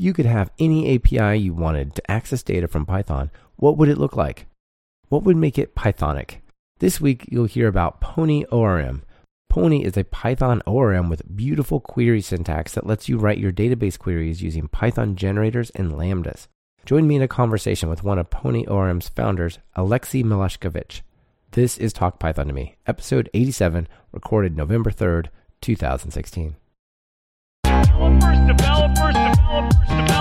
you could have any API you wanted to access data from Python, what would it look like? What would make it Pythonic? This week, you'll hear about Pony ORM. Pony is a Python ORM with beautiful query syntax that lets you write your database queries using Python generators and lambdas. Join me in a conversation with one of Pony ORM's founders, Alexey Malashkevich. This is Talk Python to Me, episode 87, recorded November 3rd, 2016. Developers, developers, developers, developers.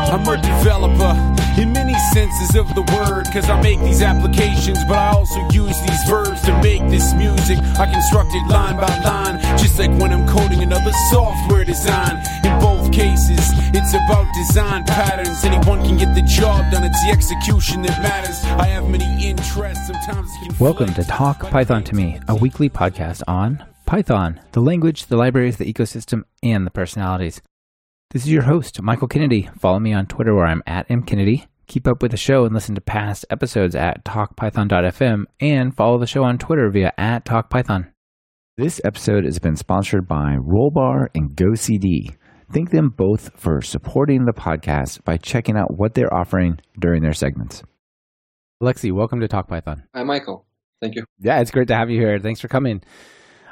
I'm a developer in many senses of the word, cause I make these applications, but I also use these verbs to make this music. I construct it line by line, just like when I'm coding another software design. In both cases, it's about design patterns. Anyone can get the job done, it's the execution that matters. I have many interests, sometimes Welcome to Talk Python to Me, a weekly podcast on Python, the language, the libraries, the ecosystem, and the personalities. This is your host, Michael Kennedy. Follow me on Twitter where I'm at mkennedy. Keep up with the show and listen to past episodes at talkpython.fm and follow the show on Twitter via at talkpython. This episode has been sponsored by Rollbar and GoCD. Thank them both for supporting the podcast by checking out what they're offering during their segments. Alexi, welcome to Talk Python. Hi, Michael. Thank you. Yeah, it's great to have you here. Thanks for coming.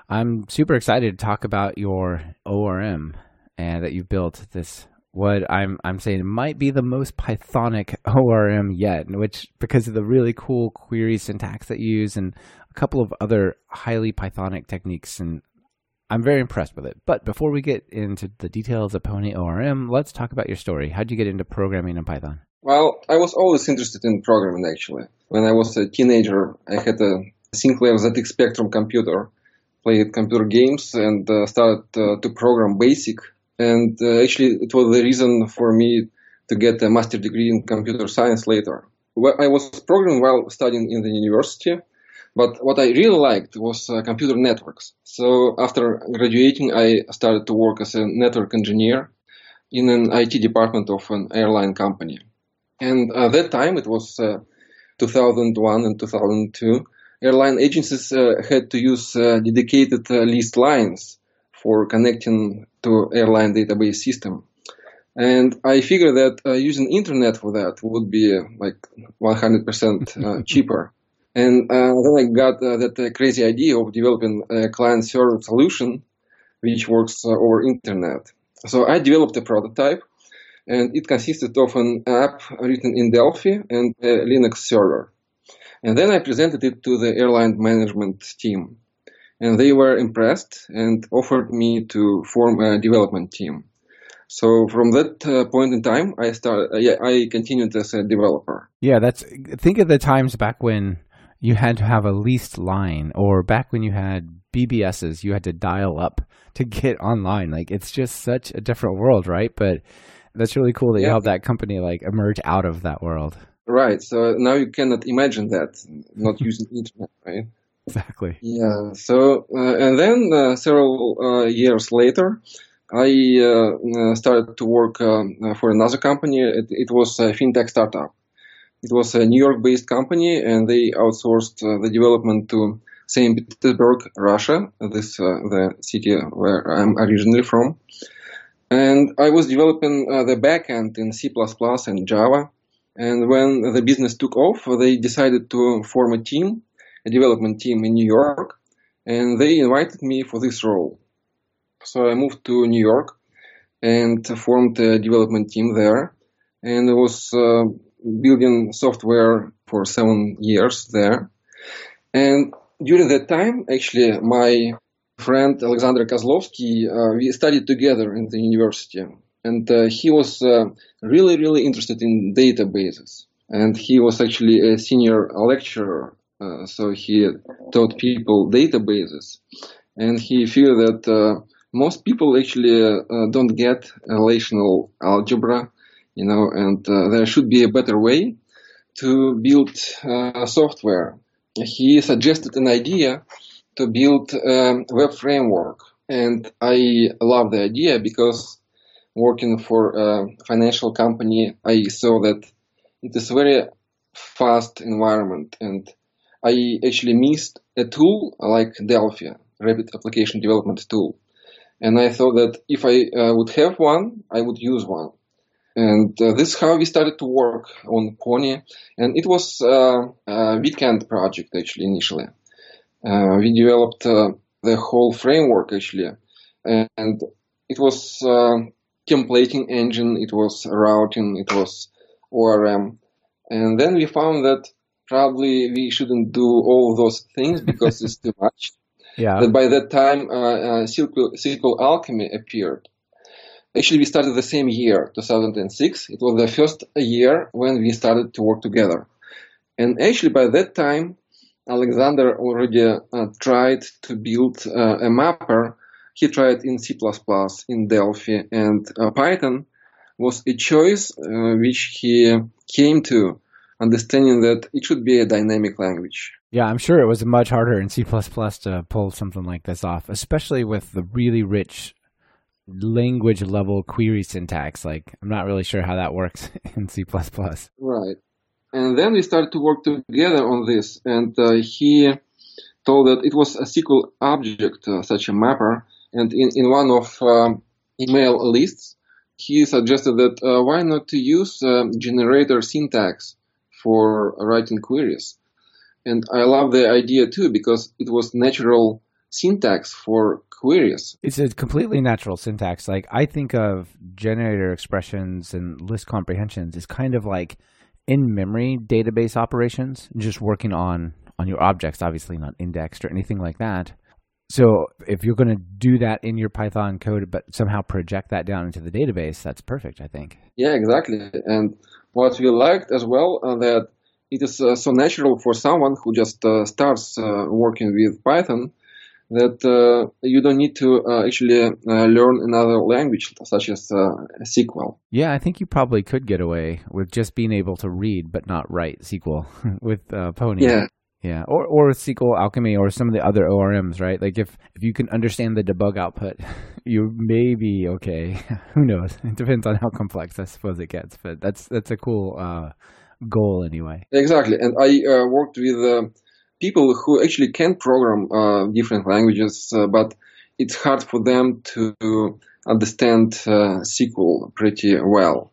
I'm super excited to talk about your ORM and that you've built this what I'm I'm saying might be the most Pythonic ORM yet, which because of the really cool query syntax that you use and a couple of other highly Pythonic techniques and I'm very impressed with it. But before we get into the details of Pony ORM, let's talk about your story. How'd you get into programming in Python? Well, I was always interested in programming actually. When I was a teenager, I had a Sinclair ZX Spectrum computer, played computer games, and uh, started uh, to program BASIC. And uh, actually, it was the reason for me to get a master degree in computer science later. Well, I was programming while studying in the university, but what I really liked was uh, computer networks. So after graduating, I started to work as a network engineer in an IT department of an airline company. And at that time, it was uh, 2001 and 2002, airline agencies uh, had to use uh, dedicated list lines for connecting to airline database system. And I figured that uh, using internet for that would be like 100% uh, cheaper. And uh, then I got uh, that crazy idea of developing a client-server solution which works over internet. So I developed a prototype, and it consisted of an app written in Delphi and a Linux server. And then I presented it to the airline management team, and they were impressed and offered me to form a development team. So from that uh, point in time, I started. Uh, yeah, I continued as a developer. Yeah, that's think of the times back when you had to have a leased line or back when you had BBSs, you had to dial up to get online. Like it's just such a different world, right? But that's really cool that you Yeah. helped that company like emerge out of that world. Right. So now you cannot imagine that not using internet, right? Exactly. Yeah. So uh, and then uh, several uh, years later, I started to work um, for another company. It, it was a fintech startup. It was a New York-based company, and they outsourced the development to Saint Petersburg, Russia. This the city where I'm originally from. And I was developing uh, the backend in C++ and Java. And when the business took off, they decided to form a team, a development team in New York, and they invited me for this role. So I moved to New York and formed a development team there, and was uh, building software for seven years there. And during that time, actually, my friend Alexander Kozlovsky, uh, we studied together in the university, and uh, he was uh, really, really interested in databases. And he was actually a senior lecturer, uh, so he taught people databases. And he figured that uh, most people actually uh, don't get relational algebra, you know, and uh, there should be a better way to build uh, software. He suggested an idea to build a web framework, and I love the idea because working for a financial company, I saw that it is a very fast environment, and I actually missed a tool like Delphi, Rapid Application Development Tool. And I thought that if I uh, would have one, I would use one. And uh, this is how we started to work on Pony. And it was uh, a weekend project actually initially. Uh, we developed uh, the whole framework actually, and it was uh, templating engine, it was routing, it was ORM, and then we found that probably we shouldn't do all of those things because it's too much. Yeah. That by that time, uh, uh, SQL, SQL Alchemy appeared. Actually, we started the same year, 2006. It was the first year when we started to work together. And actually, by that time, Alexander already uh, tried to build uh, a mapper. He tried in C++, in Delphi, and uh, Python was a choice uh, which he came to, understanding that it should be a dynamic language. Yeah, I'm sure it was much harder in C++ to pull something like this off, especially with the really rich language level query syntax. Like, I'm not really sure how that works in C++. Right. And then we started to work together on this, and uh, he told that it was a SQL object, uh, such a mapper, and in, in one of um, email lists, he suggested that uh, why not to use um, generator syntax for writing queries. And I love the idea too because it was natural syntax for queries. It's a completely natural syntax. Like, I think of generator expressions and list comprehensions as kind of like in memory database operations, just working on on your objects, obviously not indexed or anything like that. So if you're going to do that in your Python code, but somehow project that down into the database, that's perfect, I think. Yeah, exactly. And what we liked as well uh, that it is uh, so natural for someone who just uh, starts uh, working with Python that uh, you don't need to uh, actually learn another language such as SQL. Yeah, I think you probably could get away with just being able to read but not write SQL with Pony. Yeah. Yeah, or or SQL Alchemy or some of the other ORMs, right? Like if if you can understand the debug output, you may be okay. Who knows? It depends on how complex I suppose it gets, but that's that's a cool uh, goal anyway. Exactly, and I uh, worked with uh, people who actually can program uh, different languages, uh, but it's hard for them to understand uh, SQL pretty well,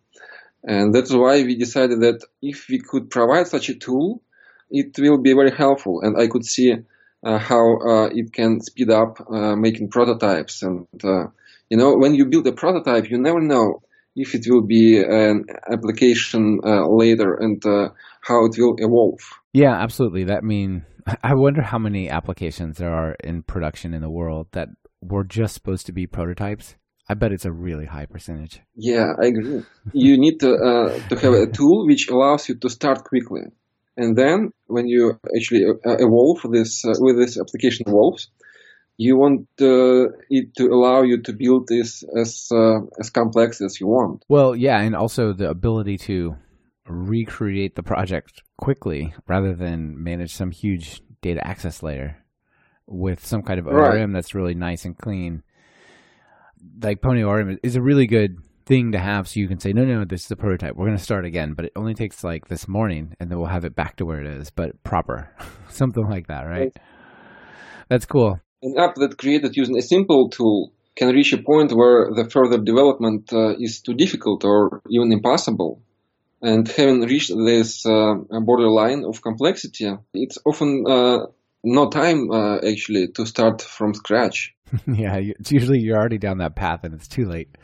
and that's why we decided that if we could provide such a tool it will be very helpful. And I could see uh, how uh, it can speed up uh, making prototypes. And, uh, you know, when you build a prototype, you never know if it will be an application uh, later and uh, how it will evolve. Yeah, absolutely. That mean, I wonder how many applications there are in production in the world that were just supposed to be prototypes. I bet it's a really high percentage. Yeah, I agree. you need to, to have a tool which allows you to start quickly. And then when you actually uh, evolve this, uh, with this application evolves, you want uh, it to allow you to build this as uh, as complex as you want. Well, yeah, and also the ability to recreate the project quickly rather than manage some huge data access layer with some kind of ORM right. that's really nice and clean. Like Pony ORM is a really good thing to have so you can say, no, no, this is a prototype. We're going to start again, but it only takes like this morning and then we'll have it back to where it is, but proper. Something like that, right? right? That's cool. An app that created using a simple tool can reach a point where the further development uh, is too difficult or even impossible. And having reached this uh, borderline of complexity, it's often uh, no time uh, actually to start from scratch. yeah, it's usually you're already down that path and it's too late.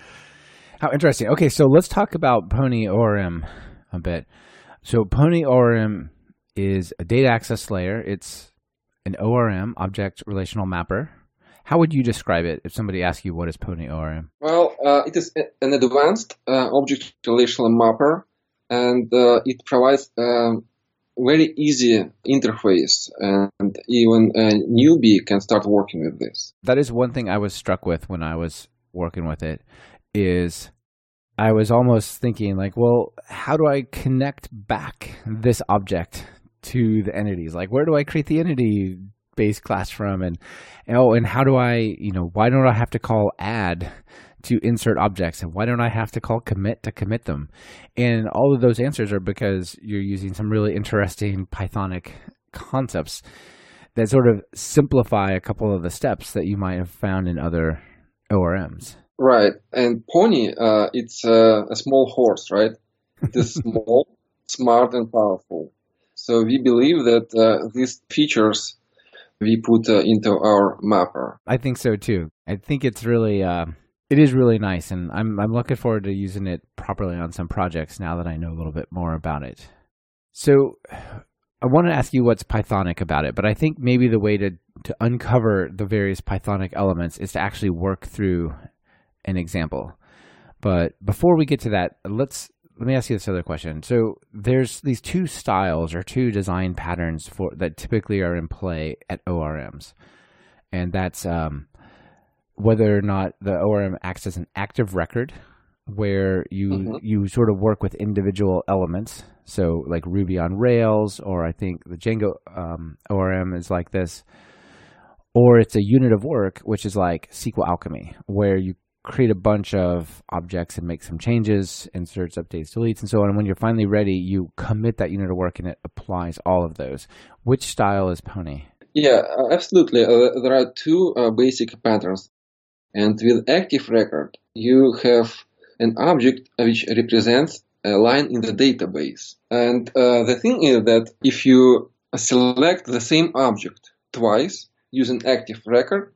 How interesting. Okay, so let's talk about Pony ORM a bit. So Pony ORM is a data access layer. It's an ORM, object relational mapper. How would you describe it if somebody asked you what is Pony ORM? Well, uh, it is an advanced uh, object relational mapper, and uh, it provides a very easy interface, and even a newbie can start working with this. That is one thing I was struck with when I was working with it is I was almost thinking like, well, how do I connect back this object to the entities? Like, where do I create the entity base class from? And oh, and how do I, you know, why don't I have to call add to insert objects, and why don't I have to call commit to commit them? And all of those answers are because you're using some really interesting Pythonic concepts that sort of simplify a couple of the steps that you might have found in other ORMs. Right. And Pony, uh, it's uh, a small horse, right? It is small, smart, and powerful. So we believe that uh, these features we put uh, into our mapper. I think so too. I think it's really, uh, it is really nice, and I'm I'm looking forward to using it properly on some projects now that I know a little bit more about it. So, I want to ask you what's Pythonic about it, but I think maybe the way to to uncover the various Pythonic elements is to actually work through an example. But before we get to that, let's let me ask you this other question. So there's these two styles or two design patterns for that typically are in play at ORMs, and that's um, whether or not the ORM acts as an active record, where you Mhm. you sort of work with individual elements. So like Ruby on Rails, or I think the Django um, ORM is like this, or it's a unit of work, which is like SQL Alchemy, where you create a bunch of objects and make some changes, inserts, updates, deletes, and so on. And when you're finally ready, you commit that unit of work and it applies all of those. Which style is Pony? Yeah, uh, absolutely. Uh, there are two uh, basic patterns. And with active record, you have an object which represents a line in the database. And uh, the thing is that if you select the same object twice using active record,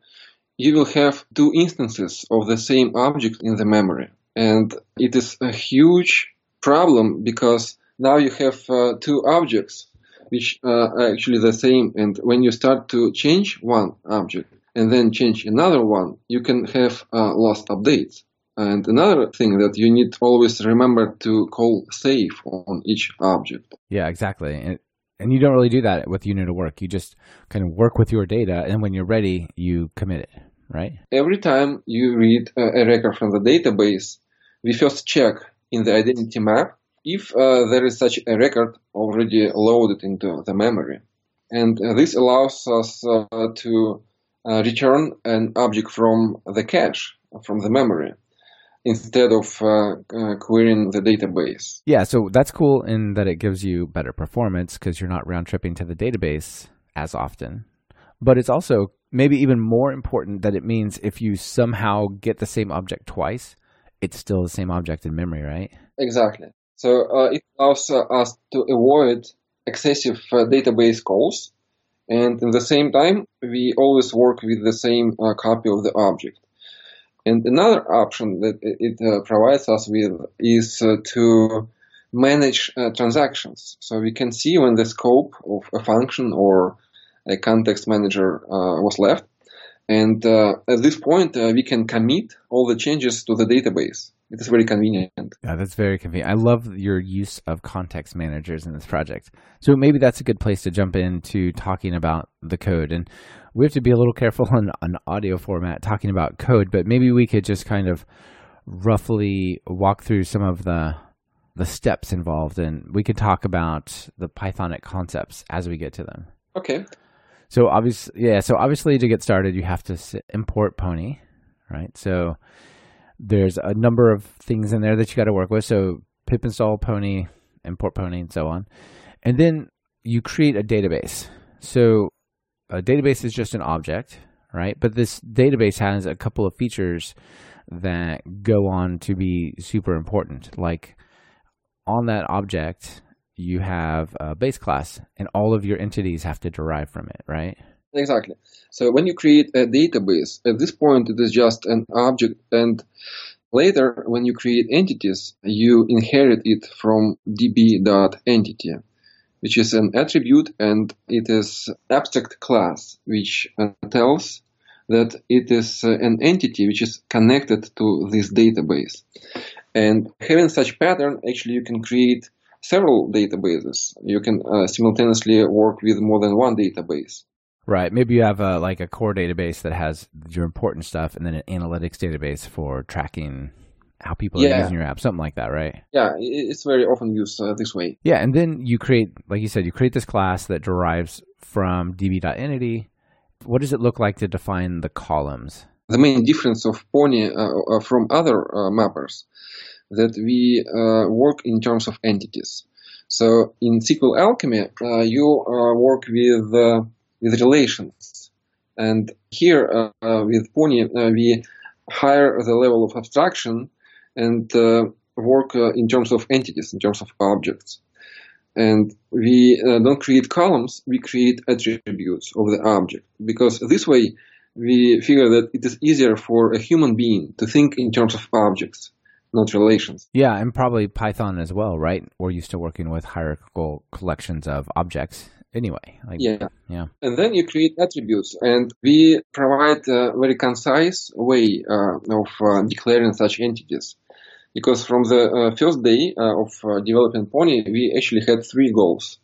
you will have two instances of the same object in the memory. And it is a huge problem because now you have uh, two objects which uh, are actually the same. And when you start to change one object and then change another one, you can have uh, lost updates. And another thing that you need always remember to call save on each object. Yeah, exactly. And, and you don't really do that with unit of work. You just kind of work with your data, and when you're ready, you commit it, right? Every time you read a record from the database, we first check in the identity map if uh, there is such a record already loaded into the memory. And uh, this allows us uh, to uh, return an object from the cache, from the memory, instead of uh, uh, querying the database. Yeah, so that's cool in that it gives you better performance because you're not round tripping to the database as often. But it's also maybe even more important that it means if you somehow get the same object twice, it's still the same object in memory, right? Exactly. So uh, it allows uh, us to avoid excessive uh, database calls, and at the same time, we always work with the same uh, copy of the object. And another option that it uh, provides us with is uh, to manage uh, transactions. So we can see when the scope of a function or a context manager uh, was left. And uh, at this point, uh, we can commit all the changes to the database. It is very convenient. Yeah, that's very convenient. I love your use of context managers in this project. So maybe that's a good place to jump into talking about the code. And we have to be a little careful on an audio format talking about code, but maybe we could just kind of roughly walk through some of the the steps involved and we could talk about the Pythonic concepts as we get to them. Okay. So obviously, yeah. So obviously, to get started, you have to import Pony, right? So there's a number of things in there that you got to work with. So pip install Pony, import Pony, and so on, and then you create a database. So a database is just an object, right? But this database has a couple of features that go on to be super important, like on that object you have a base class and all of your entities have to derive from it, right? Exactly. So when you create a database, at this point it is just an object, and later when you create entities, you inherit it from db.entity, which is an attribute and it is abstract class which uh, tells that it is uh, an entity which is connected to this database. And having such pattern, actually you can create several databases. You can uh, simultaneously work with more than one database. Right. Maybe you have a, like a core database that has your important stuff and then an analytics database for tracking how people are using your app, something like that, right? Yeah, it's very often used uh, this way. Yeah, and then you create, like you said, you create this class that derives from db.entity. What does it look like to define the columns? The main difference of Pony uh, uh, from other uh, mappers that we uh, work in terms of entities. So in SQL Alchemy, uh, you uh, work with uh, with relations, and here uh, uh, with Pony uh, we higher the level of abstraction and uh, work uh, in terms of entities, in terms of objects. And we uh, don't create columns, we create attributes of the object. Because this way, we figure that it is easier for a human being to think in terms of objects, not relations. Yeah, and probably Python as well, right? We're used to working with hierarchical collections of objects anyway. Yeah. yeah. And then you create attributes, and we provide a very concise way uh, of uh, declaring such entities. Because from the uh, first day uh, of uh, developing Pony, we actually had three goals.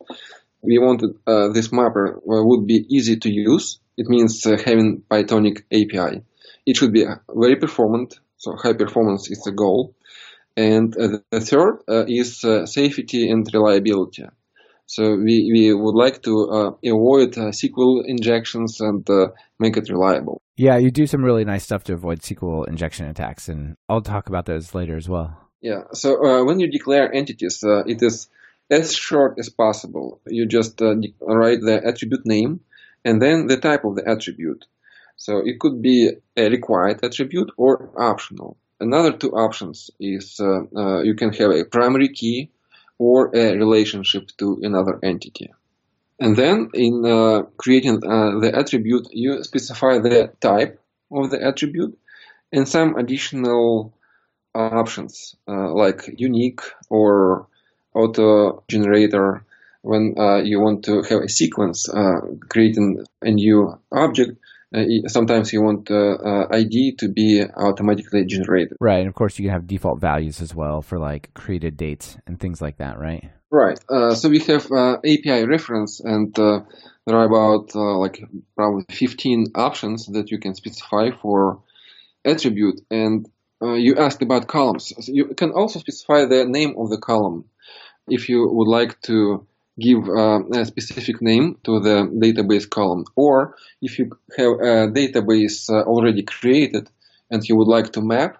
We wanted uh, this mapper would be easy to use. It means uh, having Pythonic API. It should be very performant, so high performance is the goal. And uh, the third uh, is uh, safety and reliability. So we, we would like to uh, avoid uh, SQL injections and uh, make it reliable. Yeah, you do some really nice stuff to avoid SQL injection attacks, and I'll talk about those later as well. Yeah. So uh, when you declare entities, uh, it is as short as possible. You just uh, write the attribute name and then the type of the attribute. So it could be a required attribute or optional. Another two options is you can have a primary key or a relationship to another entity. And then in uh, creating uh, the attribute, you specify the type of the attribute and some additional options uh, like unique or auto generator when uh, you want to have a sequence uh, creating a new object uh, sometimes you want uh, uh, id to be automatically generated. Right, and of course you can have default values as well for like created dates and things like that, right? right uh, so we have uh, api reference and uh, there are about uh, like probably 15 options that you can specify for attribute. And uh, you asked about columns. So you can also specify the name of the column if you would like to give uh, a specific name to the database column or if you have a database uh, already created and you would like to map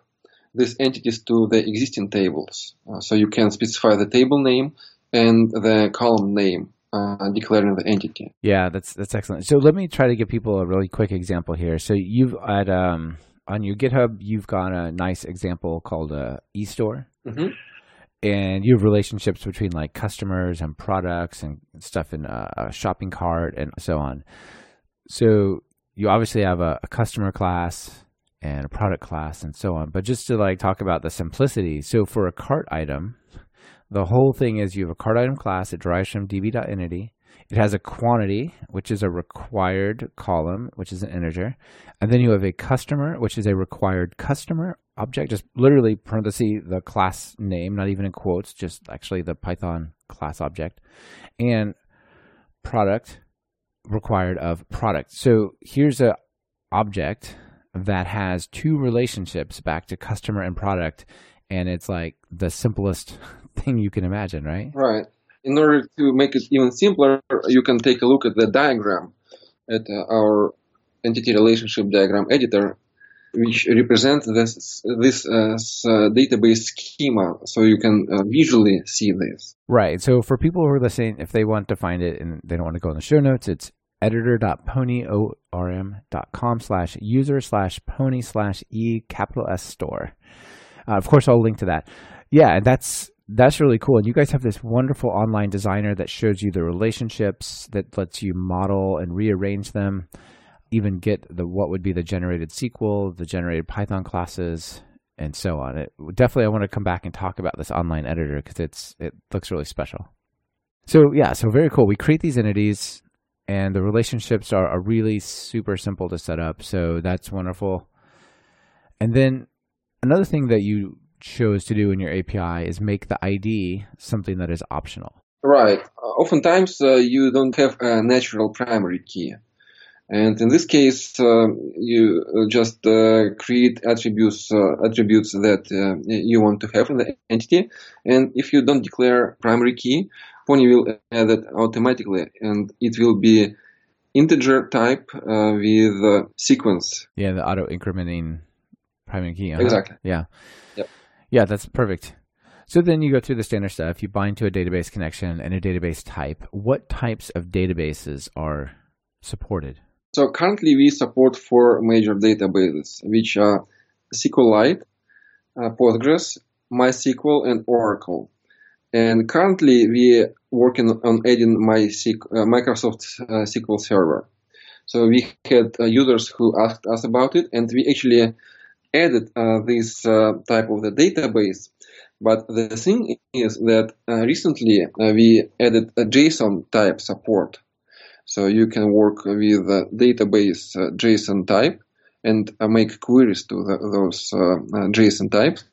these entities to the existing tables Uh, so you can specify the table name and the column name uh, declaring the entity Yeah, that's that's excellent. So let me try to give people a really quick example here. So you've at um on your GitHub, you've got a nice example called a eStore, Mhm. And you have relationships between like customers and products and stuff in a, a shopping cart and so on. So you obviously have a, a customer class and a product class and so on. But just to like talk about the simplicity, so for a cart item, the whole thing is you have a cart item class. It derives from db.entity. It has a quantity, which is a required column, which is an integer. And then you have a customer, which is a required customer object, just literally parenthesis the class name, not even in quotes, just actually the Python class object. And product required of product. So here's a object that has two relationships back to customer and product. And it's like the simplest thing you can imagine, right? Right. In order to make it even simpler, you can take a look at the diagram at our entity relationship diagram editor, which represents this this uh, uh, database schema, so you can uh, visually see this. Right. So for people who are listening, if they want to find it and they don't want to go in the show notes, it's editor.ponyorm.com slash user slash pony slash e capital S store. Uh, of course, I'll link to that. Yeah, and that's that's really cool. And you guys have this wonderful online designer that shows you the relationships that lets you model and rearrange them, even get the what would be the generated SQL, the generated Python classes, and so on. It definitely I want to come back and talk about this online editor because it's it looks really special. So yeah, so very cool. We create these entities, and the relationships are, are really super simple to set up. So that's wonderful. And then another thing that you chose to do in your API is make the ID something that is optional. Right. Uh, oftentimes uh, you don't have a natural primary key. And in this case, uh, you uh, just uh, create attributes uh, attributes that uh, you want to have in the entity. And if you don't declare primary key, Pony will add it automatically, and it will be integer type uh, with uh, sequence. Yeah, the auto incrementing primary key. uh-huh. Exactly. Yeah. Yep. Yeah, that's perfect. So then you go through the standard stuff. You bind to a database connection and a database type. What types of databases are supported? So currently we support four major databases, which are SQLite, uh, Postgres, MySQL, and Oracle. And currently, we're working on adding MySQL, uh, Microsoft uh, SQL Server. So we had uh, users who asked us about it, and we actually added uh, this uh, type of the database. But the thing is that uh, recently uh, we added a JSON type support. So you can work with database uh, JSON type and make queries to the, those JSON types.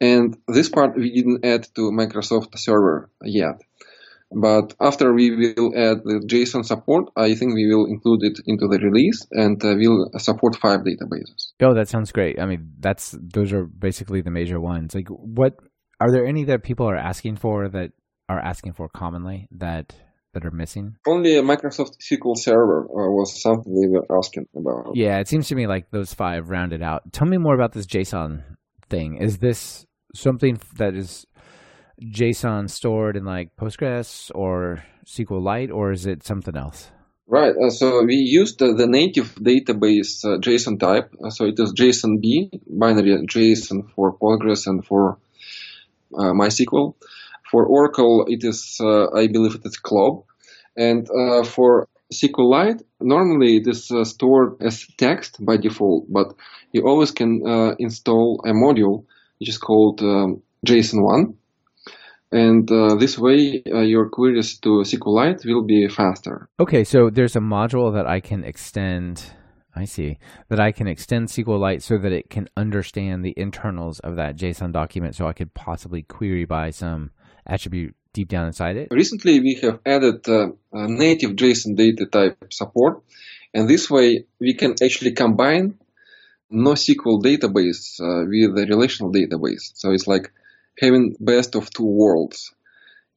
And this part we didn't add to Microsoft Server yet. But after we will add the JSON support, I think we will include it into the release and uh, we'll support five databases. Oh, that sounds great. I mean, that's those are basically the major ones. Like, what are there any that people are asking for that are asking for commonly that that are missing? Only Microsoft SQL Server uh, was something we were asking about. Yeah, it seems to me like those five rounded out. Tell me more about this JSON thing. Is this something that is JSON stored in like Postgres or SQLite, or is it something else? Right. Uh, so we used uh, the native database uh, JSON type. Uh, so it is JSONB, binary JSON for Postgres and for uh, MySQL. For Oracle, it is, uh, I believe, it is CLOB. And for SQLite, normally it is stored as text by default, but you always can install a module which is called um, JSON1 and uh, this way uh, your queries to SQLite will be faster. Okay, so there's a module that I can extend. I see that I can extend SQLite so that it can understand the internals of that JSON document, so I could possibly query by some attribute deep down inside it. Recently, we have added uh, native JSON data type support, and this way we can actually combine NoSQL database uh, with a relational database. So it's like having best of two worlds.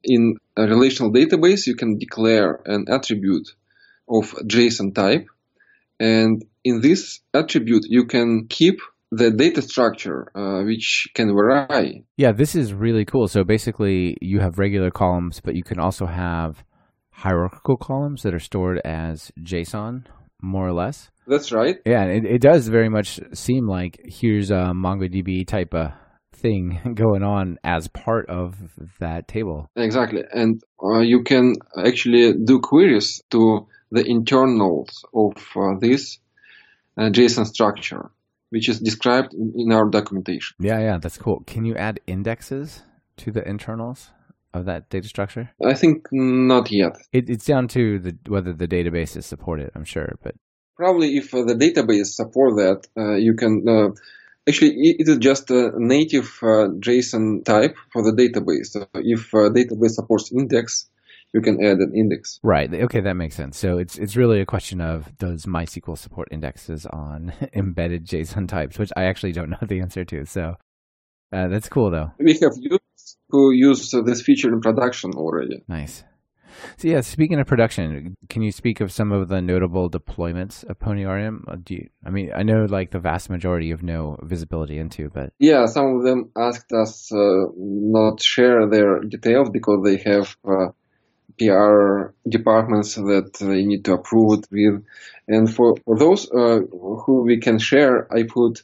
In a relational database, you can declare an attribute of JSON type, and in this attribute, you can keep the data structure, uh, which can vary. Yeah, this is really cool. So basically, you have regular columns, but you can also have hierarchical columns that are stored as JSON, more or less. That's right. Yeah, it, it does very much seem like here's a MongoDB type of thing going on as part of that table. Exactly. And uh, you can actually do queries to the internals of uh, this uh, JSON structure, which is described in our documentation. Yeah, yeah, that's cool. Can you add indexes to the internals? Of that data structure? I think not yet. It, it's down to the, whether the database is supported, I'm sure, but probably if the database support that, uh, you can uh, Actually, it is just a native uh, JSON type for the database. So if uh, database supports index, you can add an index. Right. Okay, that makes sense. So it's it's really a question of does MySQL support indexes on embedded JSON types, which I actually don't know the answer to. So uh, that's cool, though. We have users who use this feature in production already. Nice. So yeah, speaking of production, can you speak of some of the notable deployments of Pony ORM? Uh, do you, I mean, I know like the vast majority of no visibility into, but yeah, some of them asked us uh, not share their details because they have uh, PR departments that they need to approve it with, and for for those uh, who we can share, I put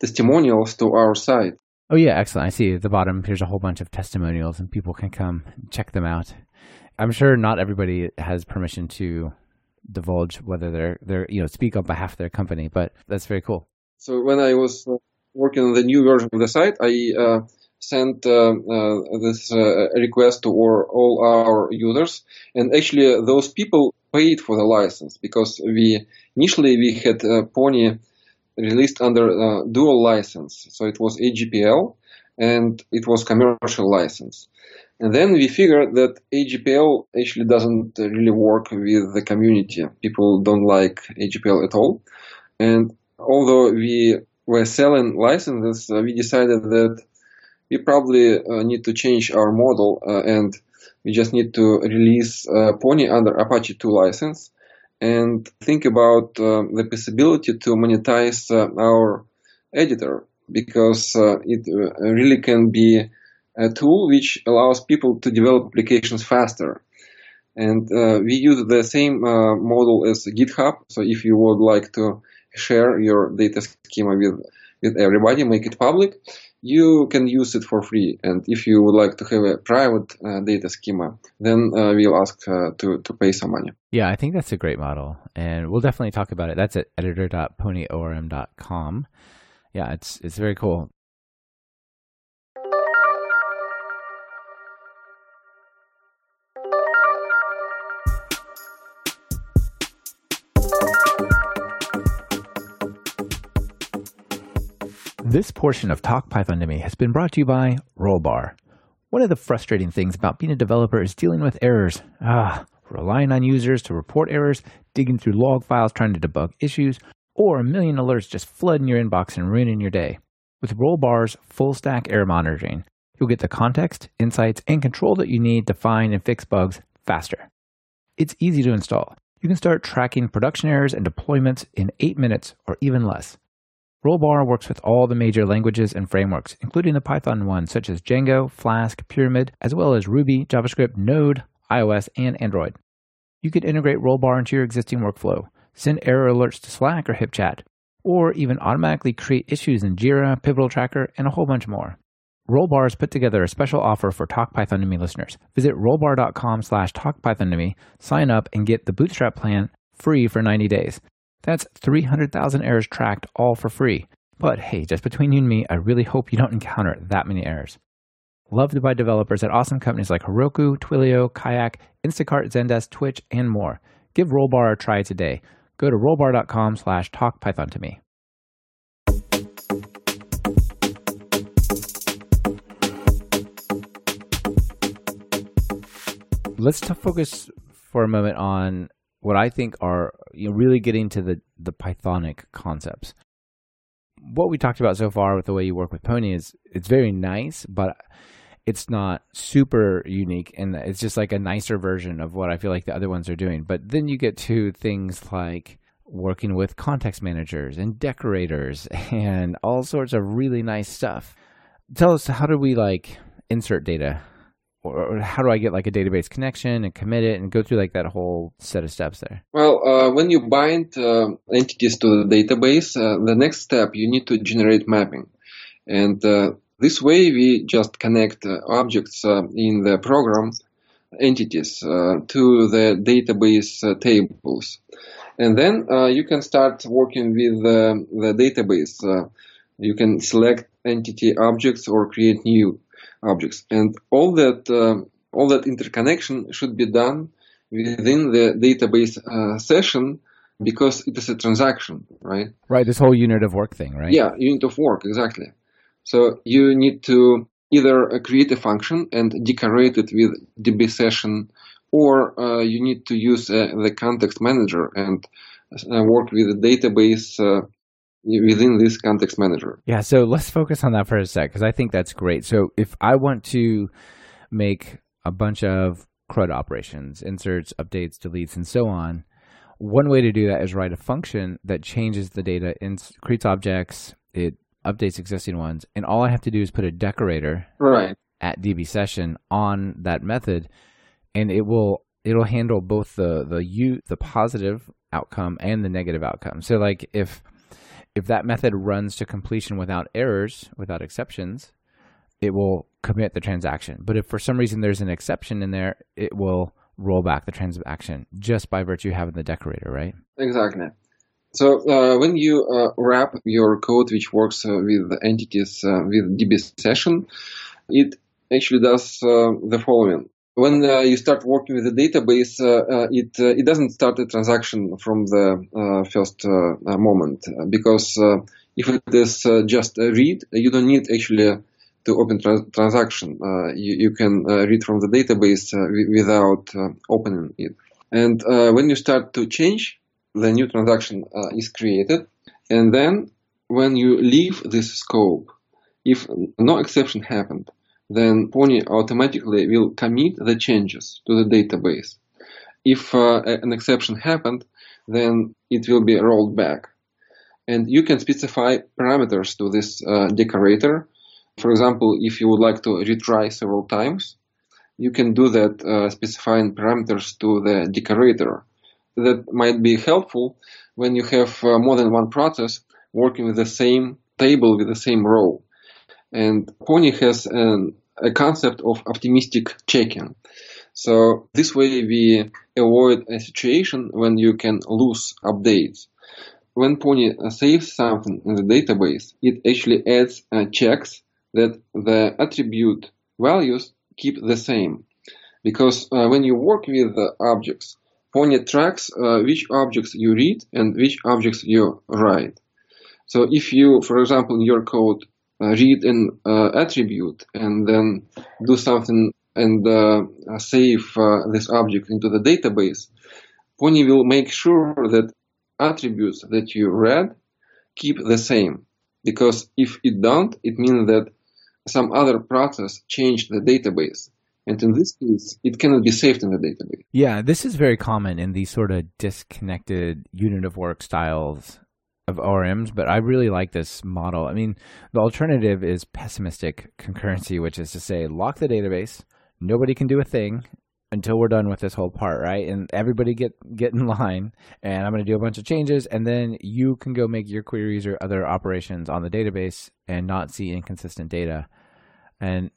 testimonials to our site. Oh yeah, excellent. I see at the bottom. Here's a whole bunch of testimonials, and people can come check them out. I'm sure not everybody has permission to divulge whether they're they're you know speak on behalf of their company, but that's very cool. So when I was uh, working on the new version of the site, I uh, sent uh, uh this uh, request to all our users, and actually uh, those people paid for the license because we initially we had Pony released under dual license, so it was AGPL and it was commercial license. And then we figured that AGPL actually doesn't really work with the community. People don't like AGPL at all. And although we were selling licenses, uh, we decided that we probably uh, need to change our model uh, and we just need to release uh, Pony under Apache 2 license and think about uh, the possibility to monetize uh, our editor because it really can be a tool which allows people to develop applications faster. And uh, we use the same uh, model as GitHub. So if you would like to share your data schema with with everybody, make it public, you can use it for free. And if you would like to have a private uh, data schema, then uh, we'll ask uh, to, to pay some money. Yeah, I think that's a great model. And we'll definitely talk about it. That's at editor.ponyorm.com. Yeah, it's it's very cool. This portion of Talk Python to Me has been brought to you by Rollbar. One of the frustrating things about being a developer is dealing with errors. Ah, relying on users to report errors, digging through log files trying to debug issues, or a million alerts just flooding your inbox and ruining your day. With Rollbar's full stack error monitoring, you'll get the context, insights, and control that you need to find and fix bugs faster. It's easy to install. You can start tracking production errors and deployments in 8 minutes or even less. Rollbar works with all the major languages and frameworks, including the Python ones such as Django, Flask, Pyramid, as well as Ruby, JavaScript, Node, iOS, and Android. You can integrate Rollbar into your existing workflow, send error alerts to Slack or HipChat, or even automatically create issues in Jira, Pivotal Tracker, and a whole bunch more. Rollbar has put together a special offer for Talk Python to Me listeners. Visit rollbar.com slash talkpython to me, sign up, and get the Bootstrap plan free for 90 days. That's 300,000 errors tracked all for free. But hey, just between you and me, I really hope you don't encounter that many errors. Loved by developers at awesome companies like Heroku, Twilio, Kayak, Instacart, Zendesk, Twitch, and more. Give Rollbar a try today. Go to rollbar.com slash talkpython to me. Let's focus for a moment on what I think are you know, really getting to the, the Pythonic concepts. What we talked about so far with the way you work with Pony is it's very nice, but it's not super unique and it's just like a nicer version of what I feel like the other ones are doing. But then you get to things like working with context managers and decorators and all sorts of really nice stuff. Tell us how do we like insert data or how do I get like a database connection and commit it and go through like that whole set of steps there? Well, uh, when you bind uh, entities to the database, uh, the next step you need to generate mapping, and uh, this way we just connect uh, objects uh, in the program entities to the database tables, and then you can start working with the database. you can select entity objects or create new objects. And all that uh, all that interconnection should be done within the database uh, session because it is a transaction, right? Right. This whole unit of work thing, right? Yeah, unit of work, exactly. So you need to either uh, create a function and decorate it with DB session, or uh, you need to use uh, the context manager and uh, work with the database uh, within this context manager. Yeah, so let's focus on that for a sec because I think that's great. So if I want to make a bunch of CRUD operations, inserts, updates, deletes, and so on, one way to do that is write a function that changes the data, in, creates objects, it updates existing ones, and all I have to do is put a decorator right. at DB session on that method, and it will it'll handle both the the u the positive outcome and the negative outcome. So like if if that method runs to completion without errors, without exceptions, it will commit the transaction. But if for some reason there's an exception in there, it will roll back the transaction just by virtue of having the decorator, right? Exactly. So uh, when you uh, wrap your code, which works uh, with entities uh, with DB session, it actually does uh, the following when uh, you start working with the database, uh, uh, it uh, it doesn't start a transaction from the uh, first uh, moment because if it is just a read, you don't need actually to open trans- transaction. You, you, can read from the database w- without opening it. And when you start to change, the new transaction is created, and then when you leave this scope, if no exception happened, then Pony automatically will commit the changes to the database. If uh, an exception happened, then it will be rolled back. And you can specify parameters to this uh, decorator. For example, if you would like to retry several times, you can do that uh, specifying parameters to the decorator. That might be helpful when you have uh, more than one process working with the same table with the same row. And Pony has an, a concept of optimistic checking. So this way we avoid a situation when you can lose updates. When Pony saves something in the database, it actually adds uh, checks that the attribute values keep the same. Because uh, when you work with uh, objects, Pony tracks uh, which objects you read and which objects you write. So if you, for example, in your code, read an uh, attribute and then do something and uh, save uh, this object into the database, Pony will make sure that attributes that you read keep the same. Because if it don't, it means that some other process changed the database. And in this case, it cannot be saved in the database. Yeah, this is very common in these sort of disconnected unit of work styles of ORMs, but I really like this model. I mean, the alternative is pessimistic concurrency, which is to say, lock the database, nobody can do a thing until we're done with this whole part, right? And everybody get get in line, and I'm going to do a bunch of changes, and then you can go make your queries or other operations on the database and not see inconsistent data. And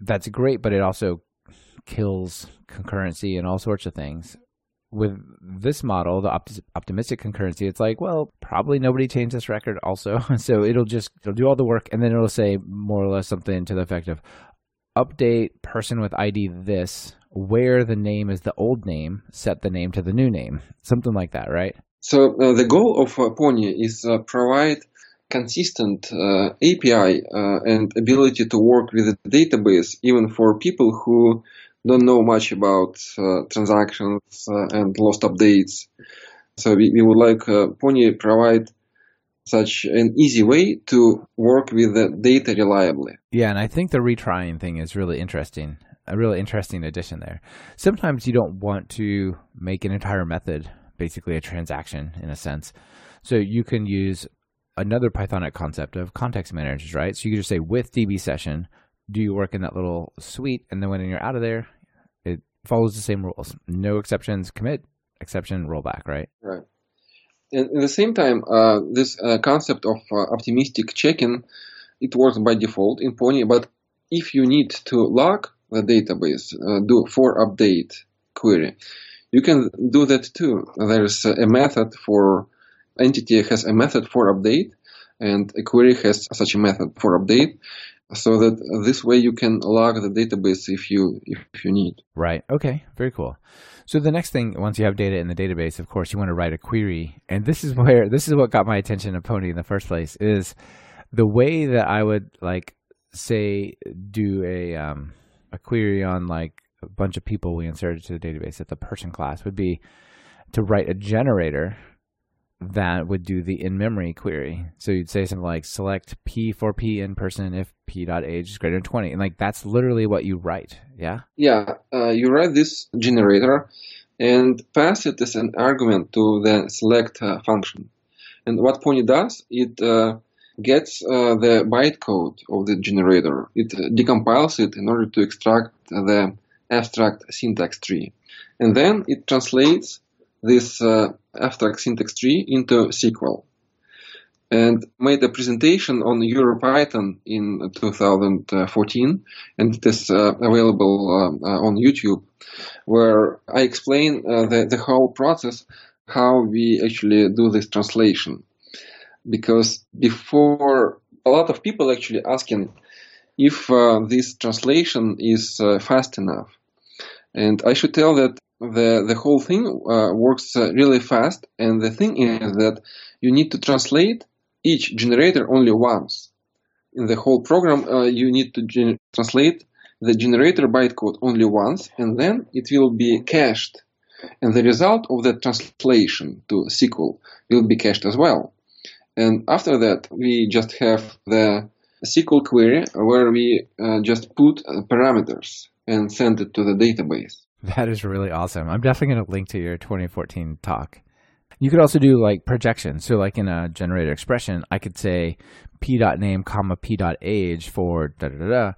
that's great, but it also kills concurrency and all sorts of things. With this model, the opt- optimistic concurrency, it's like, well, probably nobody changed this record also. so it'll just it'll do all the work and then it'll say more or less something to the effect of update person with ID this where the name is the old name, set the name to the new name. Something like that, right? So uh, the goal of uh, Pony is uh, provide consistent uh, API uh, and ability to work with the database even for people who don't know much about uh, transactions and lost updates. So we, we would like Pony provide such an easy way to work with the data reliably. Yeah, and I think the retrying thing is really interesting. A really interesting addition there. Sometimes you don't want to make an entire method basically a transaction in a sense. So you can use another Pythonic concept of context managers, right? So you can just say with DB session, do you work in that little suite? And then when you're out of there, follows the same rules. No exceptions, commit, exception, rollback, right? Right. And at the same time, uh, this uh, concept of uh, optimistic checking, it works by default in Pony, but if you need to lock the database, uh, do for update query, you can do that too. There's a method for entity has a method for update and a query has such a method for update so that this way you can log the database if you if you need. Right. Okay. Very cool. So the next thing once you have data in the database of course you want to write a query. And this is where this is what got my attention to pony in the first place is the way that i would like say do a um a query on like a bunch of people we inserted to the database at the person class would be to write a generator that would do the in memory query. So you'd say something like select P for P in person if P dot age is greater than 20. And like that's literally what you write. Yeah. Yeah. Uh, you write this generator and pass it as an argument to the select uh, function. And what Pony does, it uh, gets uh, the bytecode of the generator. It decompiles it in order to extract the abstract syntax tree. And then it translates this uh, abstract syntax tree into SQL and made a presentation on EuroPython in 2014, and it is uh, available uh, uh, on YouTube, where I explain uh, the, the whole process, how we actually do this translation. Because before, a lot of people actually asking if uh, this translation is fast enough. And I should tell that the the whole thing uh, works uh, really fast. And the thing is that you need to translate each generator only once. In the whole program, uh, you need to gen- translate the generator bytecode only once, and then it will be cached. And the result of the translation to SQL will be cached as well. And after that, we just have the SQL query where we uh, just put uh, parameters and send it to the database. That is really awesome. I'm definitely going to link to your 2014 talk. You could also do like projections. So, like in a generated expression, I could say p.name, comma p.age for da da da da.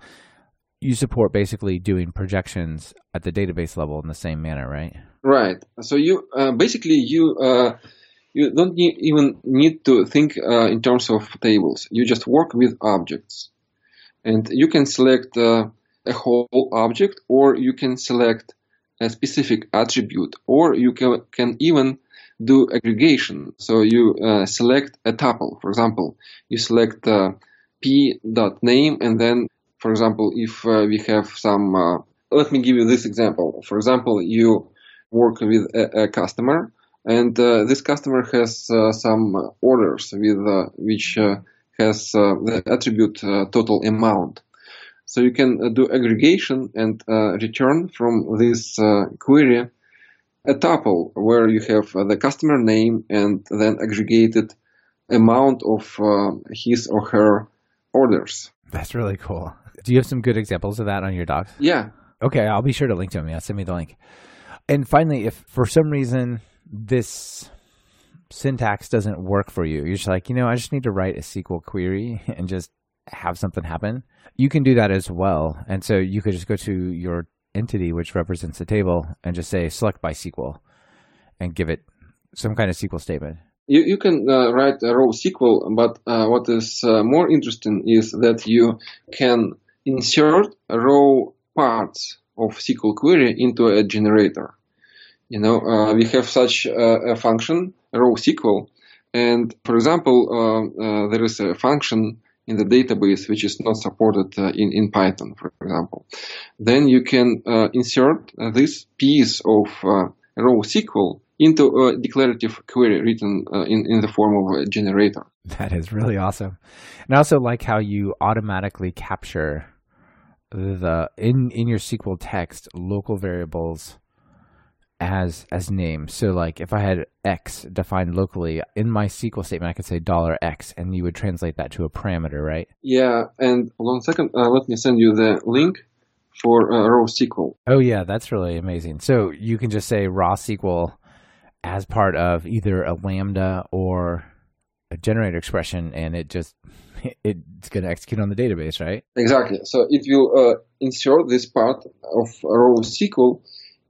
You support basically doing projections at the database level in the same manner, right? Right. So you uh, basically you uh, you don't need, even need to think uh, in terms of tables. You just work with objects. And you can select uh, a whole object or you can select a specific attribute or you can, can even do aggregation. So you uh, select a tuple. For example, you select uh, p dot name and then, for example, if uh, we have some, uh, let me give you this example. For example, you work with a, a customer and uh, this customer has uh, some orders with which has the attribute total amount. So you can do aggregation and return from this query a tuple where you have uh, the customer name and then aggregated amount of uh, his or her orders. That's really cool. Do you have some good examples of that on your docs? Yeah. Okay, I'll be sure to link to them. Yeah, send me the link. And finally, if for some reason this syntax doesn't work for you, you're just like, you know, I just need to write a SQL query and just have something happen. You can do that as well. And so you could just go to your entity which represents the table and just say select by SQL and give it some kind of SQL statement. You, you can uh, write a raw SQL, but uh, what is uh, more interesting is that you can insert raw parts of SQL query into a generator. You know, uh, we have such a function, raw SQL, and for example, uh, uh, there is a function in the database which is not supported uh, in, in Python, for example. Then you can uh, insert uh, this piece of raw SQL into a declarative query written uh, in, in the form of a generator. That is really awesome. And I also like how you automatically capture the in in your SQL text local variables as as names. So like if I had x defined locally in my SQL statement, I could say dollar $x and you would translate that to a parameter, right? Yeah, and hold on a second. Uh, let me send you the link for uh, raw SQL. Oh yeah, that's really amazing. So you can just say raw SQL as part of either a lambda or a generator expression, and it just it's going to execute on the database, right? Exactly. So it will uh, insert this part of raw SQL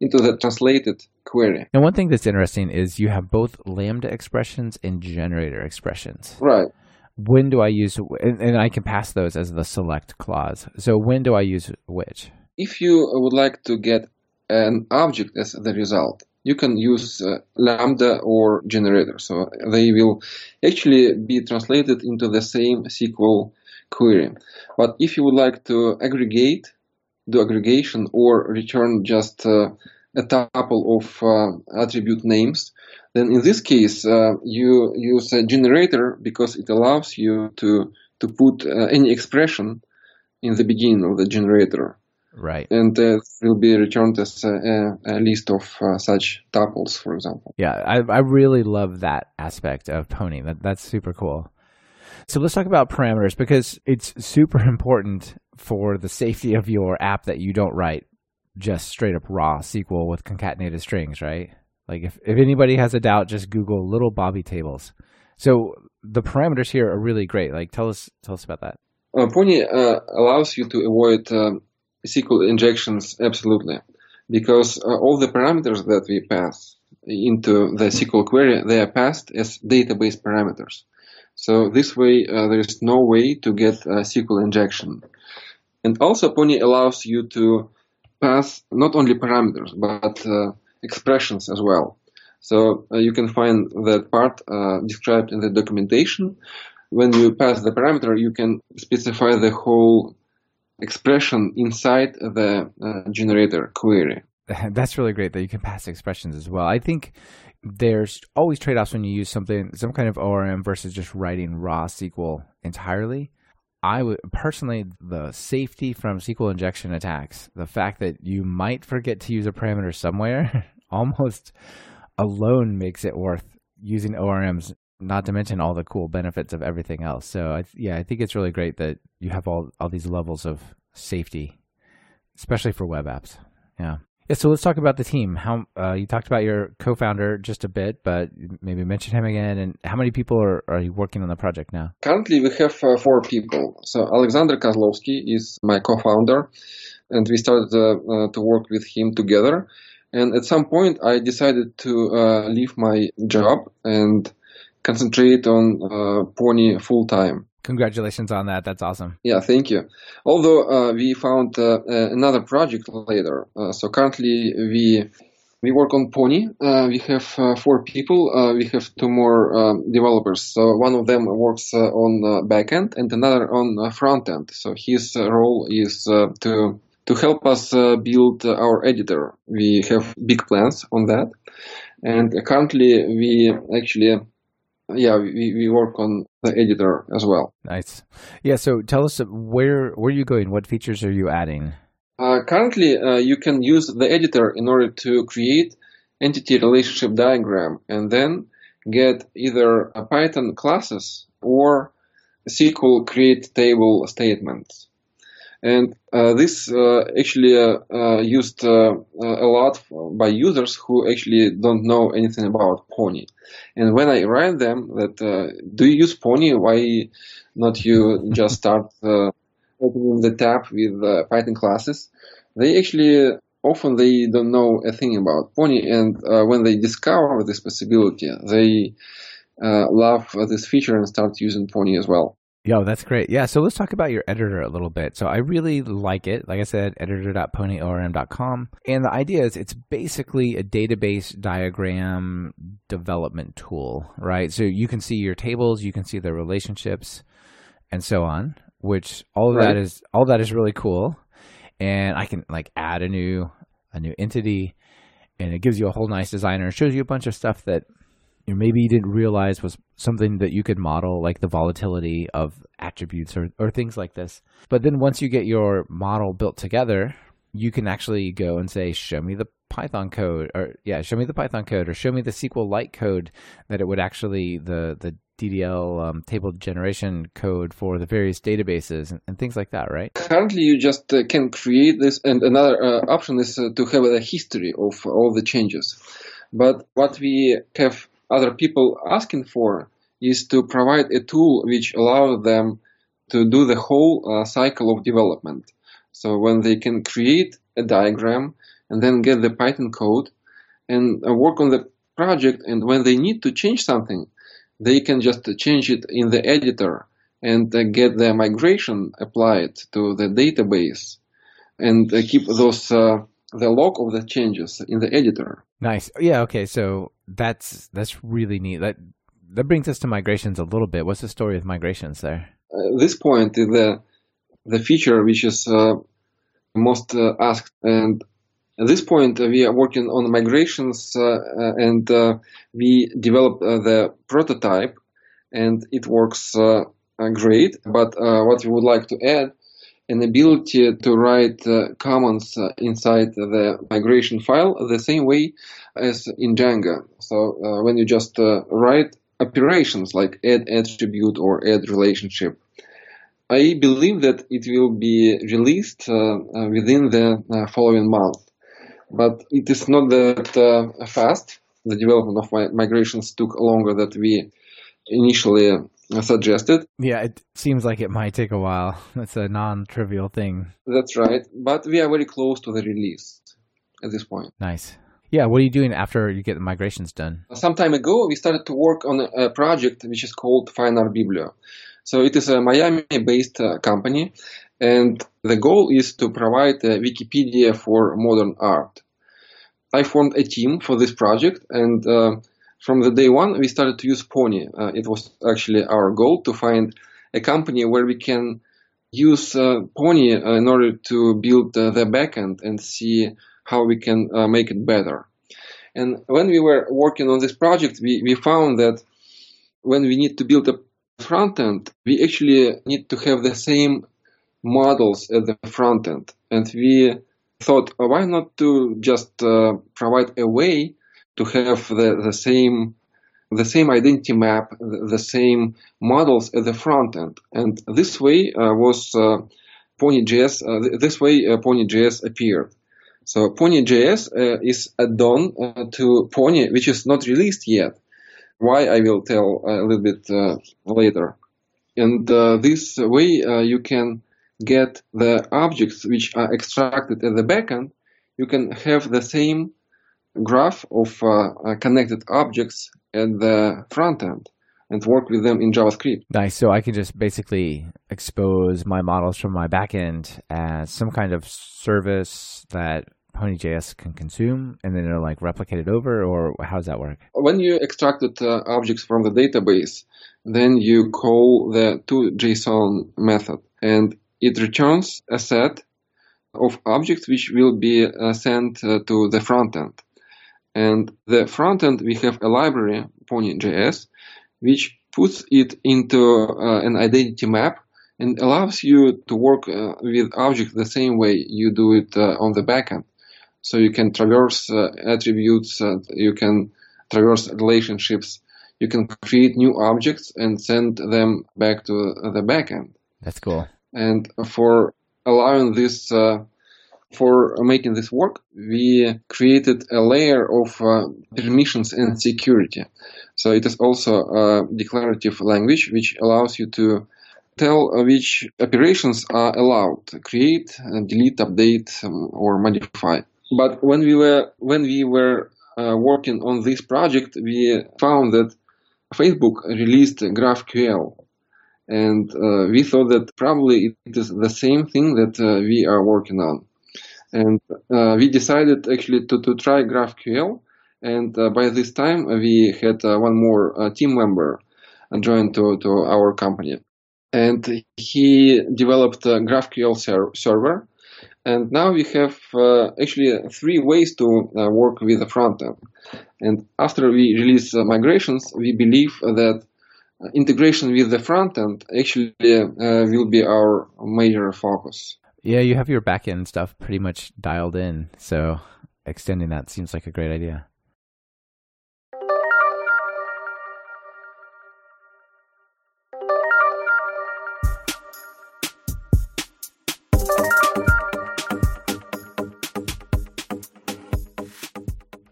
into the translated query. And one thing that's interesting is you have both lambda expressions and generator expressions. Right. When do I use, and, and I can pass those as the select clause. So when do I use which? If you would like to get an object as the result, you can use uh, lambda or generator. So they will actually be translated into the same SQL query. But if you would like to aggregate do aggregation or return just uh, a tuple of uh, attribute names, then in this case uh, you use a generator because it allows you to to put uh, any expression in the beginning of the generator. Right. And uh, will be returned as a, a list of uh, such tuples, for example. Yeah, I, I really love that aspect of Pony. That, that's super cool. So let's talk about parameters because it's super important for the safety of your app that you don't write just straight up raw SQL with concatenated strings, right? Like if, if anybody has a doubt, just Google little Bobby tables. So the parameters here are really great. Like tell us tell us about that. Uh, Pony uh, allows you to avoid um, SQL injections absolutely because uh, all the parameters that we pass into the SQL query they are passed as database parameters. So this way uh, there is no way to get a SQL injection. And also Pony allows you to pass not only parameters, but uh, expressions as well. So uh, you can find that part uh, described in the documentation. When you pass the parameter, you can specify the whole expression inside the uh, generator query. That's really great that you can pass expressions as well. I think there's always trade-offs when you use something, some kind of ORM versus just writing raw SQL entirely. I would personally the safety from SQL injection attacks, the fact that you might forget to use a parameter somewhere, almost alone makes it worth using ORMs. Not to mention all the cool benefits of everything else. So I, yeah, I think it's really great that you have all all these levels of safety, especially for web apps. Yeah. Yeah, so let's talk about the team. How uh, you talked about your co-founder just a bit, but maybe mention him again. And how many people are, are you working on the project now? Currently, we have uh, four people. So Alexander Kozlovsky is my co-founder, and we started uh, uh to work with him together. And at some point, I decided to uh, leave my job and concentrate on uh, Pony full time. Congratulations on that. That's awesome. Yeah, thank you. Although uh, we found uh, uh, another project later. Uh, so currently we we work on Pony. Uh, we have uh, four people. We have two more um, developers. So one of them works on backend and another on front end. So his role is to to help us build our editor. We have big plans on that, and currently we actually, yeah, we, we work on the editor as well. Nice. Yeah. So tell us where where are you going? What features are you adding? Uh, currently, uh, you can use the editor in order to create entity relationship diagram and then get either a Python classes or SQL create table statements. And uh, this uh, actually uh, used uh, a lot by users who actually don't know anything about Pony. And when I write them that, uh, do you use Pony? Why not you just start uh, opening the tab with uh, Python classes? They actually often they don't know a thing about Pony, and uh, when they discover this possibility, they uh, love this feature and start using Pony as well. Yo, that's great. Yeah, so let's talk about your editor a little bit. So I really like it. Like I said, editor.ponyorm.com. And the idea is it's basically a database diagram development tool, right? So you can see your tables, you can see the relationships and so on, which all of Right. that is all that is really cool. And I can like add a new a new entity and it gives you a whole nice designer. It shows you a bunch of stuff that you know, maybe you didn't realize was something that you could model, like the volatility of attributes or, or things like this. But then once you get your model built together, you can actually go and say, show me the Python code, or yeah, show me the Python code, or show me the SQLite code that it would actually the the DDL um, table generation code for the various databases and, and things like that, right? Currently, you just uh, can create this, and another uh, option is uh, to have a history of all the changes. But what we have other people asking for is to provide a tool which allows them to do the whole uh, cycle of development. So when they can create a diagram and then get the Python code and uh, work on the project, and when they need to change something, they can just change it in the editor and uh, get the migration applied to the database and uh, keep those uh, the log of the changes in the editor. Nice. Yeah. Okay. So that's that's really neat. That that brings us to migrations a little bit. What's the story with migrations there? Uh, this point the the feature which is uh, most uh, asked, and at this point uh, we are working on migrations, uh, uh, and uh, we developed uh, the prototype, and it works great. But what we would like to add an ability to write uh, comments uh, inside the migration file the same way as in Django. So uh, when you just uh, write operations like add attribute or add relationship, I believe that it will be released uh, uh, within the following month. But it is not that fast. The development of mi- migrations took longer than we initially suggested. Yeah, it seems like it might take a while. That's a non-trivial thing. That's right. But we are very close to the release at this point. Nice. Yeah. What are you doing after you get the migrations done? Some time ago, we started to work on a, project which is called Fine Art Biblio. So it is a Miami-based uh, company, and the goal is to provide a Wikipedia for modern art. I formed a team for this project, and uh, from the day one, we started to use Pony. Uh, it was actually our goal to find a company where we can use uh, Pony uh, in order to build the backend and see how we can uh, make it better. And when we were working on this project, we, we found that when we need to build a front end, we actually need to have the same models at the front end. And we thought, oh, why not to just uh, provide a way to have the, the same the same identity map, the, same models at the front end. And this way uh, was uh, Pony.js. Uh, th- this way, uh, Pony.js appeared. So Pony.js uh, is add-on uh, to Pony, which is not released yet. Why I will tell a little bit uh, later. And uh, this way uh, you can get the objects which are extracted at the backend. You can have the same graph of uh, connected objects at the front end and work with them in JavaScript. Nice. So I can just basically expose my models from my backend as some kind of service that Pony.js can consume and then it'll like replicate it over or how does that work? When you extracted uh, objects from the database, then you call the toJSON method and it returns a set of objects which will be uh, sent uh, to the front end. And the front end, we have a library, Pony.js, which puts it into uh, an identity map and allows you to work uh, with objects the same way you do it uh, on the backend. So you can traverse uh, attributes, you can traverse relationships, you can create new objects and send them back to the backend. That's cool. And for allowing this, uh, for making this work, we created a layer of uh, permissions and security. So it is also a declarative language which allows you to tell which operations are allowed create, delete, update, um, or modify. But when we were when we were uh, working on this project, we found that Facebook released GraphQL, and uh, we thought that probably it is the same thing that uh, we are working on. And uh, we decided actually to, to try GraphQL. And uh, by this time, we had uh, one more uh, team member joined to, to our company. And he developed a GraphQL ser- server. And now we have actually three ways to work with the front end. And after we release migrations, we believe that integration with the front end actually uh, will be our major focus. Yeah, you have your backend stuff pretty much dialed in, so extending that seems like a great idea.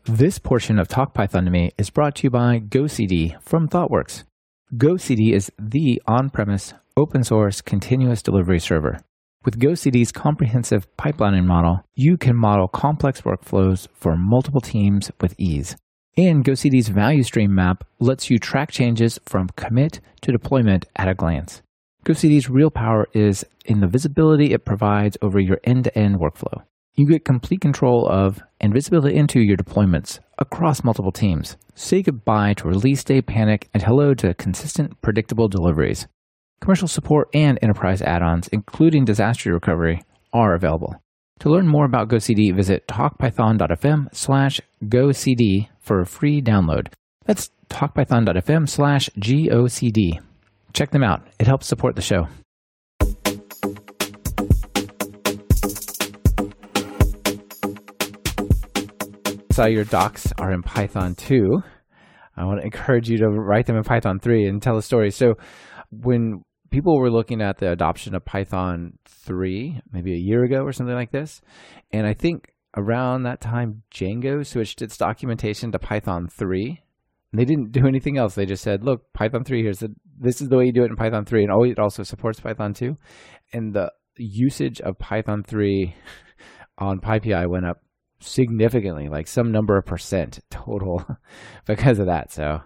This portion of Talk Python to Me is brought to you by GoCD from ThoughtWorks. GoCD is the on premise, open source, continuous delivery server. With GoCD's comprehensive pipelining model, you can model complex workflows for multiple teams with ease. And GoCD's value stream map lets you track changes from commit to deployment at a glance. GoCD's real power is in the visibility it provides over your end to end workflow. You get complete control of and visibility into your deployments across multiple teams. Say goodbye to release day panic and hello to consistent, predictable deliveries. Commercial support and enterprise add-ons, including disaster recovery, are available. To learn more about GoCD, visit talkpython.fm slash GoCD for a free download. That's talkpython.fm slash GOCD. Check them out. It helps support the show. So your docs are in Python 2. I want to encourage you to write them in Python 3 and tell a story. So when people were looking at the adoption of Python 3 maybe a year ago or something like this. And I think around that time, Django switched its documentation to Python 3. And they didn't do anything else. They just said, look, Python 3, here's the, this is the way you do it in Python 3. And it also supports Python 2. And the usage of Python 3 on PyPI went up significantly, like some number of percent total because of that. So,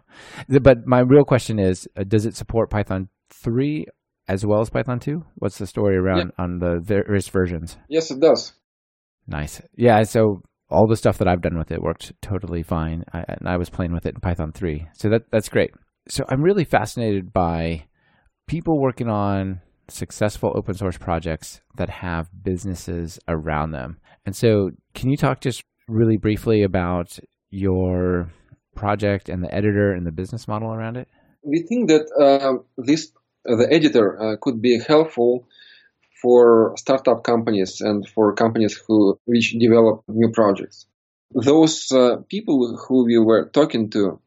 but my real question is, uh, does it support Python 3 as well as Python 2? What's the story around on the various versions? Yes, it does. Nice. Yeah. So all the stuff that I've done with it worked totally fine. I, and I was playing with it in Python 3. So that that's great. So I'm really fascinated by people working on successful open source projects that have businesses around them. And so, can you talk just really briefly about your project and the editor and the business model around it? We think that uh, this the editor uh, could be helpful for startup companies and for companies who which develop new projects. Those uh, people who we were talking to,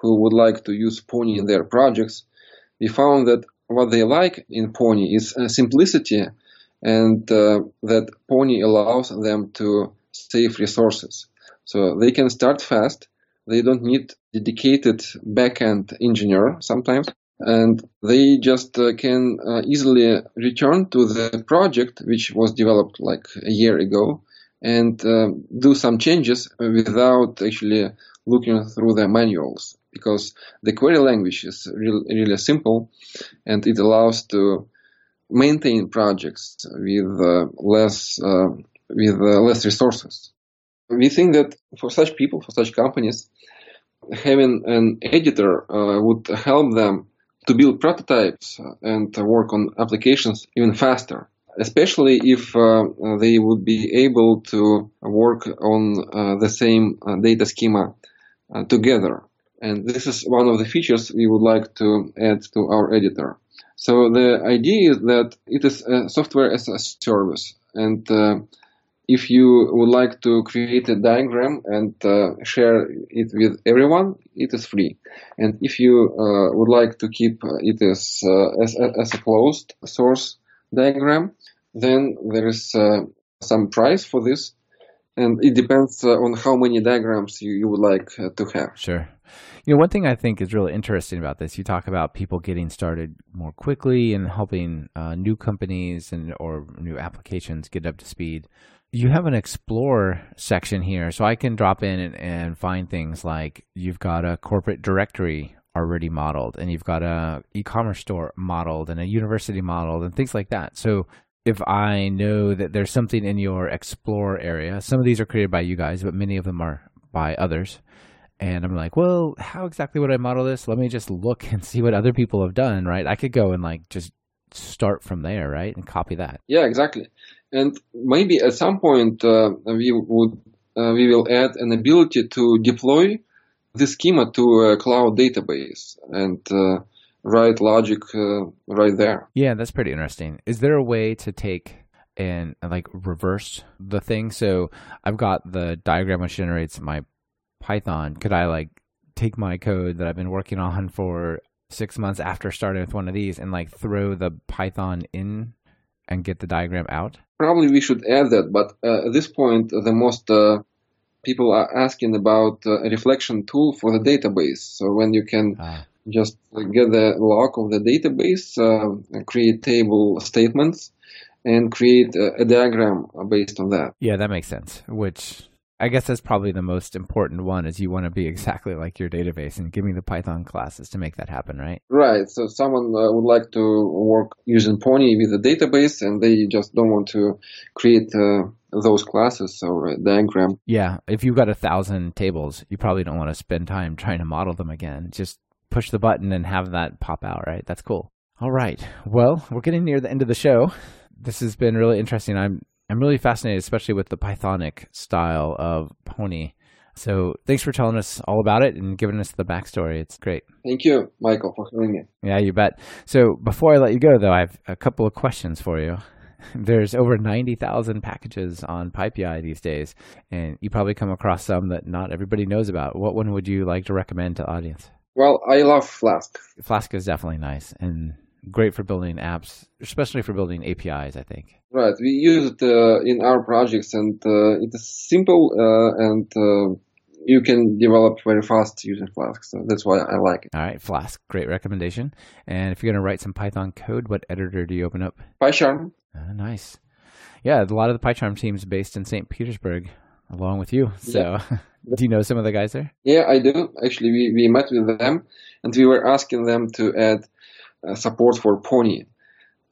who would like to use Pony in their projects, we found that what they like in Pony is uh, simplicity and uh, that Pony allows them to save resources. So they can start fast. They don't need dedicated backend engineer sometimes, and they just uh, can uh, easily return to the project which was developed like a year ago and um, do some changes without actually looking through the manuals because the query language is really, really simple and it allows to maintain projects with uh, less uh, with uh, less resources. We think that for such people, for such companies, having an editor uh, would help them to build prototypes and work on applications even faster especially if uh, they would be able to work on uh, the same uh, data schema uh, together. And this is one of the features we would like to add to our editor. So the idea is that it is a software as a service. And uh, if you would like to create a diagram and uh, share it with everyone, it is free. And if you uh, would like to keep it as, uh, as, as a closed source diagram, then there is uh, some price for this. And it depends uh, on how many diagrams you, you would like to have. Sure. You know, one thing I think is really interesting about this, you talk about people getting started more quickly and helping uh, new companies and or new applications get up to speed. You have an explore section here, so I can drop in and, and find things like you've got a corporate directory already modeled, and you've got a e-commerce store modeled, and a university modeled, and things like that. So if I know that there's something in your explore area, some of these are created by you guys, but many of them are by others and I'm like, well, how exactly would I model this? Let me just look and see what other people have done, right? I could go and like just start from there, right, and copy that. Yeah, exactly. And maybe at some point uh, we would uh, we will add an ability to deploy the schema to a cloud database and uh, write logic uh, right there. Yeah, that's pretty interesting. Is there a way to take and like reverse the thing? So I've got the diagram which generates my Python, could I like take my code that I've been working on for six months after starting with one of these and like throw the Python in and get the diagram out? Probably we should add that, but uh, at this point, the most uh, people are asking about uh, a reflection tool for the database. So when you can ah. just get the log of the database, uh, create table statements, and create a, a diagram based on that. Yeah, that makes sense. Which I guess that's probably the most important one is you want to be exactly like your database and give me the Python classes to make that happen, right? Right. So someone uh, would like to work using Pony with a database and they just don't want to create uh, those classes or a diagram. Yeah. If you've got a thousand tables, you probably don't want to spend time trying to model them again. Just push the button and have that pop out, right? That's cool. All right. Well, we're getting near the end of the show. This has been really interesting. I'm I'm really fascinated, especially with the Pythonic style of Pony. So thanks for telling us all about it and giving us the backstory. It's great. Thank you, Michael, for having me. Yeah, you bet. So before I let you go, though, I have a couple of questions for you. There's over 90,000 packages on PyPI these days, and you probably come across some that not everybody knows about. What one would you like to recommend to the audience? Well, I love Flask. Flask is definitely nice and great for building apps, especially for building APIs, I think. Right. We use it uh, in our projects and uh, it is simple uh, and uh, you can develop very fast using Flask. So that's why I like it. All right. Flask. Great recommendation. And if you're going to write some Python code, what editor do you open up? PyCharm. Ah, nice. Yeah. A lot of the PyCharm teams based in St. Petersburg along with you. So yeah. do you know some of the guys there? Yeah, I do. Actually, we, we met with them and we were asking them to add support for Pony.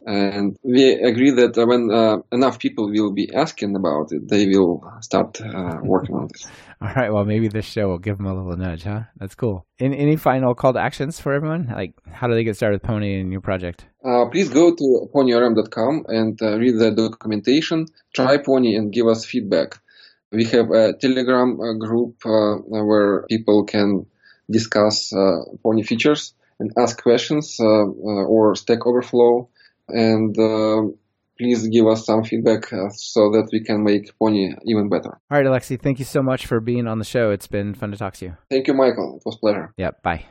And we agree that when uh, enough people will be asking about it, they will start uh, working on this. All right. Well, maybe this show will give them a little nudge, huh? That's cool. Any, any final call to actions for everyone? Like, how do they get started with Pony and your project? Uh, please go to ponyorm.com and uh, read the documentation. Try Pony and give us feedback. We have a Telegram uh, group where people can discuss Pony features and ask questions uh, uh, or Stack Overflow. And uh, please give us some feedback so that we can make Pony even better. All right, Alexey, thank you so much for being on the show. It's been fun to talk to you. Thank you, Michael. It was a pleasure. Yeah, bye.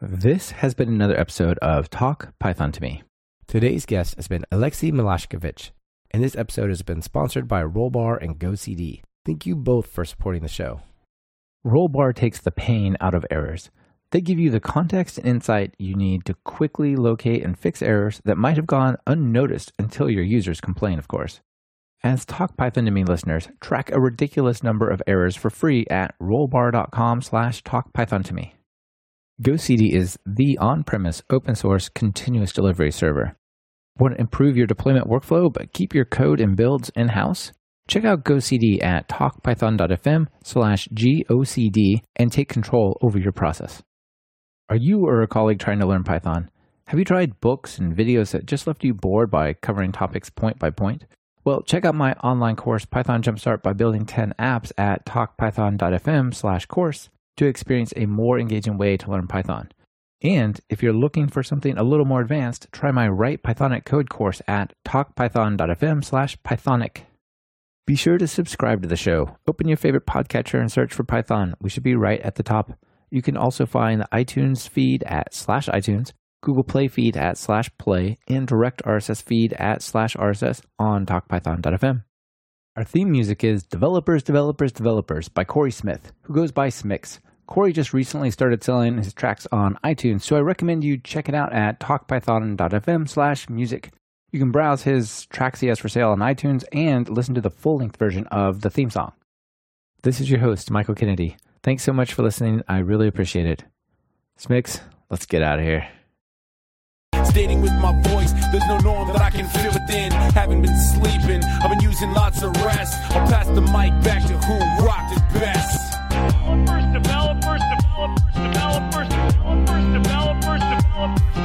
This has been another episode of Talk Python to Me. Today's guest has been Alexey Malashkevich, and this episode has been sponsored by Rollbar and GoCD. Thank you both for supporting the show. Rollbar takes the pain out of errors they give you the context and insight you need to quickly locate and fix errors that might have gone unnoticed until your users complain, of course. As Talk Python to Me listeners, track a ridiculous number of errors for free at rollbar.com slash talkpython to me. GoCD is the on-premise open source continuous delivery server. Want to improve your deployment workflow but keep your code and builds in-house? Check out GoCD at talkpython.fm slash GOCD and take control over your process. Are you or a colleague trying to learn Python? Have you tried books and videos that just left you bored by covering topics point by point? Well, check out my online course, Python Jumpstart by Building 10 Apps at talkpython.fm slash course to experience a more engaging way to learn Python. And if you're looking for something a little more advanced, try my Write Pythonic Code course at talkpython.fm slash pythonic. Be sure to subscribe to the show. Open your favorite podcatcher and search for Python. We should be right at the top. You can also find the iTunes feed at slash iTunes, Google Play feed at slash play, and direct RSS feed at slash RSS on talkpython.fm. Our theme music is Developers, Developers, Developers by Corey Smith, who goes by Smix. Corey just recently started selling his tracks on iTunes, so I recommend you check it out at talkpython.fm slash music. You can browse his tracks he has for sale on iTunes and listen to the full length version of the theme song. This is your host, Michael Kennedy. Thanks so much for listening. I really appreciate it. Smix, let's get out of here dating with my voice. There's no norm that I can within. Haven't been sleeping, I've been using lots of rest. I'll pass the mic back to who rocked it best. Developers, developers, developers, developers, developers, developers.